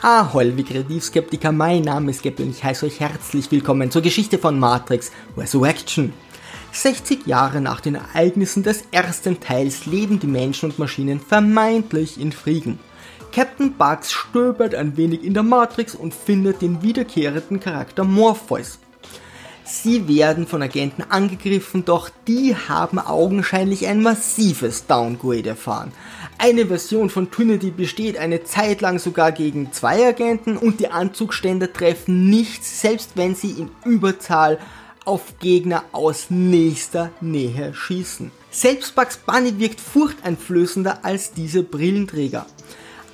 Ahoi, liebe Kreativskeptiker, mein Name ist Gabby und ich heiße euch herzlich willkommen zur Geschichte von Matrix Resurrection. 60 Jahre nach den Ereignissen des ersten Teils leben die Menschen und Maschinen vermeintlich in Frieden. Captain Bugs stöbert ein wenig in der Matrix und findet den wiederkehrenden Charakter Morpheus. Sie werden von Agenten angegriffen, doch die haben augenscheinlich ein massives Downgrade erfahren. Eine Version von Trinity besteht eine Zeit lang sogar gegen zwei Agenten und die Anzugständer treffen nichts, selbst wenn sie in Überzahl auf Gegner aus nächster Nähe schießen. Selbst Bugs Bunny wirkt furchteinflößender als diese Brillenträger.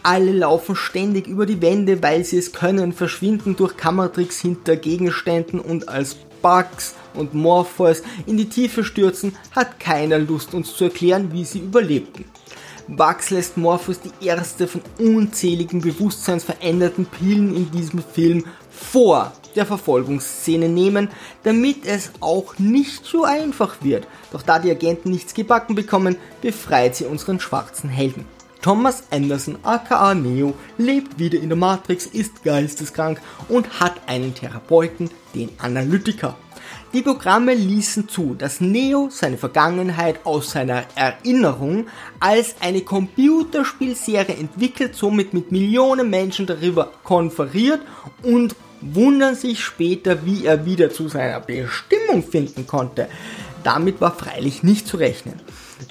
Alle laufen ständig über die Wände, weil sie es können, verschwinden durch Kammertricks hinter Gegenständen und als Bugs und Morpheus in die Tiefe stürzen, hat keiner Lust uns zu erklären, wie sie überlebten. Bugs lässt Morpheus die erste von unzähligen bewusstseinsveränderten Pillen in diesem Film vor der Verfolgungsszene nehmen, damit es auch nicht so einfach wird. Doch da die Agenten nichts gebacken bekommen, befreit sie unseren schwarzen Helden. Thomas Anderson aka Neo lebt wieder in der Matrix, ist geisteskrank und hat einen Therapeuten, den Analytiker. Die Programme ließen zu, dass Neo seine Vergangenheit aus seiner Erinnerung als eine Computerspielserie entwickelt, somit mit Millionen Menschen darüber konferiert und wundern sich später, wie er wieder zu seiner Bestimmung finden konnte. Damit war freilich nicht zu rechnen.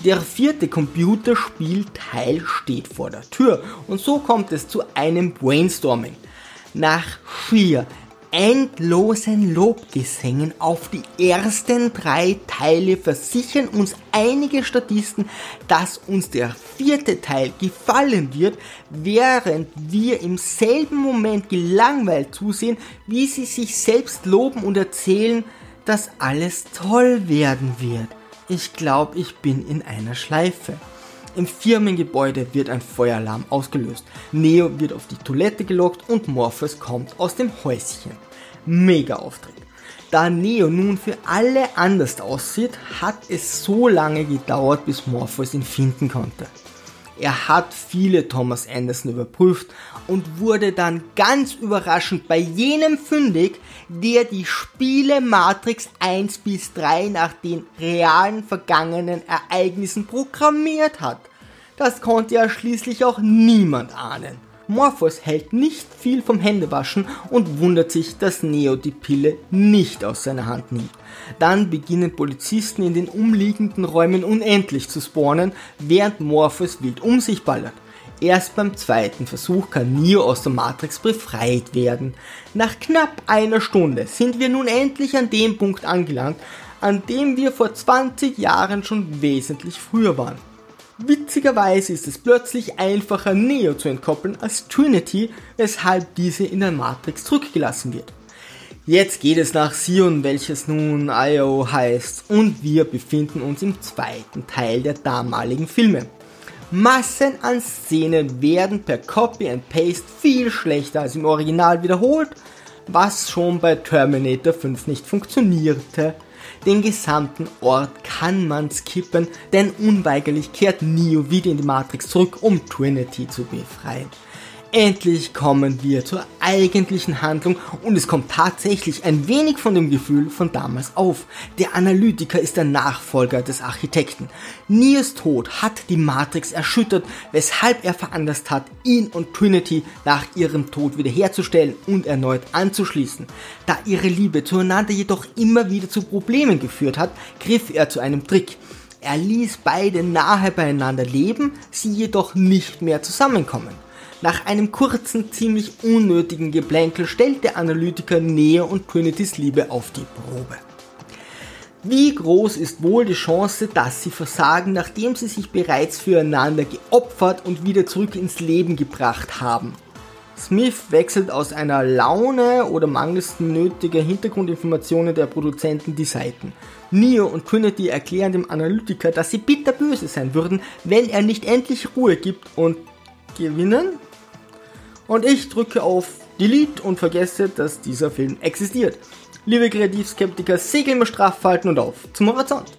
Der vierte Computerspielteil steht vor der Tür und so kommt es zu einem Brainstorming. Nach schier endlosen Lobgesängen auf die ersten drei Teile versichern uns einige Statisten, dass uns der vierte Teil gefallen wird, während wir im selben Moment gelangweilt zusehen, wie sie sich selbst loben und erzählen, dass alles toll werden wird. Ich glaube, ich bin in einer Schleife. Im Firmengebäude wird ein Feueralarm ausgelöst. Neo wird auf die Toilette gelockt und Morpheus kommt aus dem Häuschen. Mega Auftritt. Da Neo nun für alle anders aussieht, hat es so lange gedauert, bis Morpheus ihn finden konnte. Er hat viele Thomas Anderson überprüft und wurde dann ganz überraschend bei jenem fündig, der die Spiele Matrix 1 bis 3 nach den realen vergangenen Ereignissen programmiert hat. Das konnte ja schließlich auch niemand ahnen. Morpheus hält nicht viel vom Händewaschen und wundert sich, dass Neo die Pille nicht aus seiner Hand nimmt. Dann beginnen Polizisten in den umliegenden Räumen unendlich zu spawnen, während Morpheus wild um sich ballert. Erst beim zweiten Versuch kann Neo aus der Matrix befreit werden. Nach knapp einer Stunde sind wir nun endlich an dem Punkt angelangt, an dem wir vor 20 Jahren schon wesentlich früher waren. Witzigerweise ist es plötzlich einfacher Neo zu entkoppeln als Trinity, weshalb diese in der Matrix zurückgelassen wird. Jetzt geht es nach Sion, welches nun IO heißt, und wir befinden uns im zweiten Teil der damaligen Filme. Massen an Szenen werden per Copy and Paste viel schlechter als im Original wiederholt, was schon bei Terminator 5 nicht funktionierte. Den gesamten Ort kann man skippen, denn unweigerlich kehrt Neo wieder in die Matrix zurück, um Trinity zu befreien. Endlich kommen wir zur eigentlichen Handlung und es kommt tatsächlich ein wenig von dem Gefühl von damals auf. Der Analytiker ist der Nachfolger des Architekten. Neos Tod hat die Matrix erschüttert, weshalb er veranlasst hat, ihn und Trinity nach ihrem Tod wiederherzustellen und erneut anzuschließen. Da ihre Liebe zueinander jedoch immer wieder zu Problemen geführt hat, griff er zu einem Trick. Er ließ beide nahe beieinander leben, sie jedoch nicht mehr zusammenkommen. Nach einem kurzen, ziemlich unnötigen Geplänkel stellt der Analytiker Neo und Trinitys Liebe auf die Probe. Wie groß ist wohl die Chance, dass sie versagen, nachdem sie sich bereits füreinander geopfert und wieder zurück ins Leben gebracht haben? Smith wechselt aus einer Laune oder mangels nötiger Hintergrundinformationen der Produzenten die Seiten. Neo und Trinity erklären dem Analytiker, dass sie bitterböse sein würden, wenn er nicht endlich Ruhe gibt und gewinnen? Und ich drücke auf Delete und vergesse, dass dieser Film existiert. Liebe Kreativskeptiker, segeln wir straff falten und auf zum Horizont.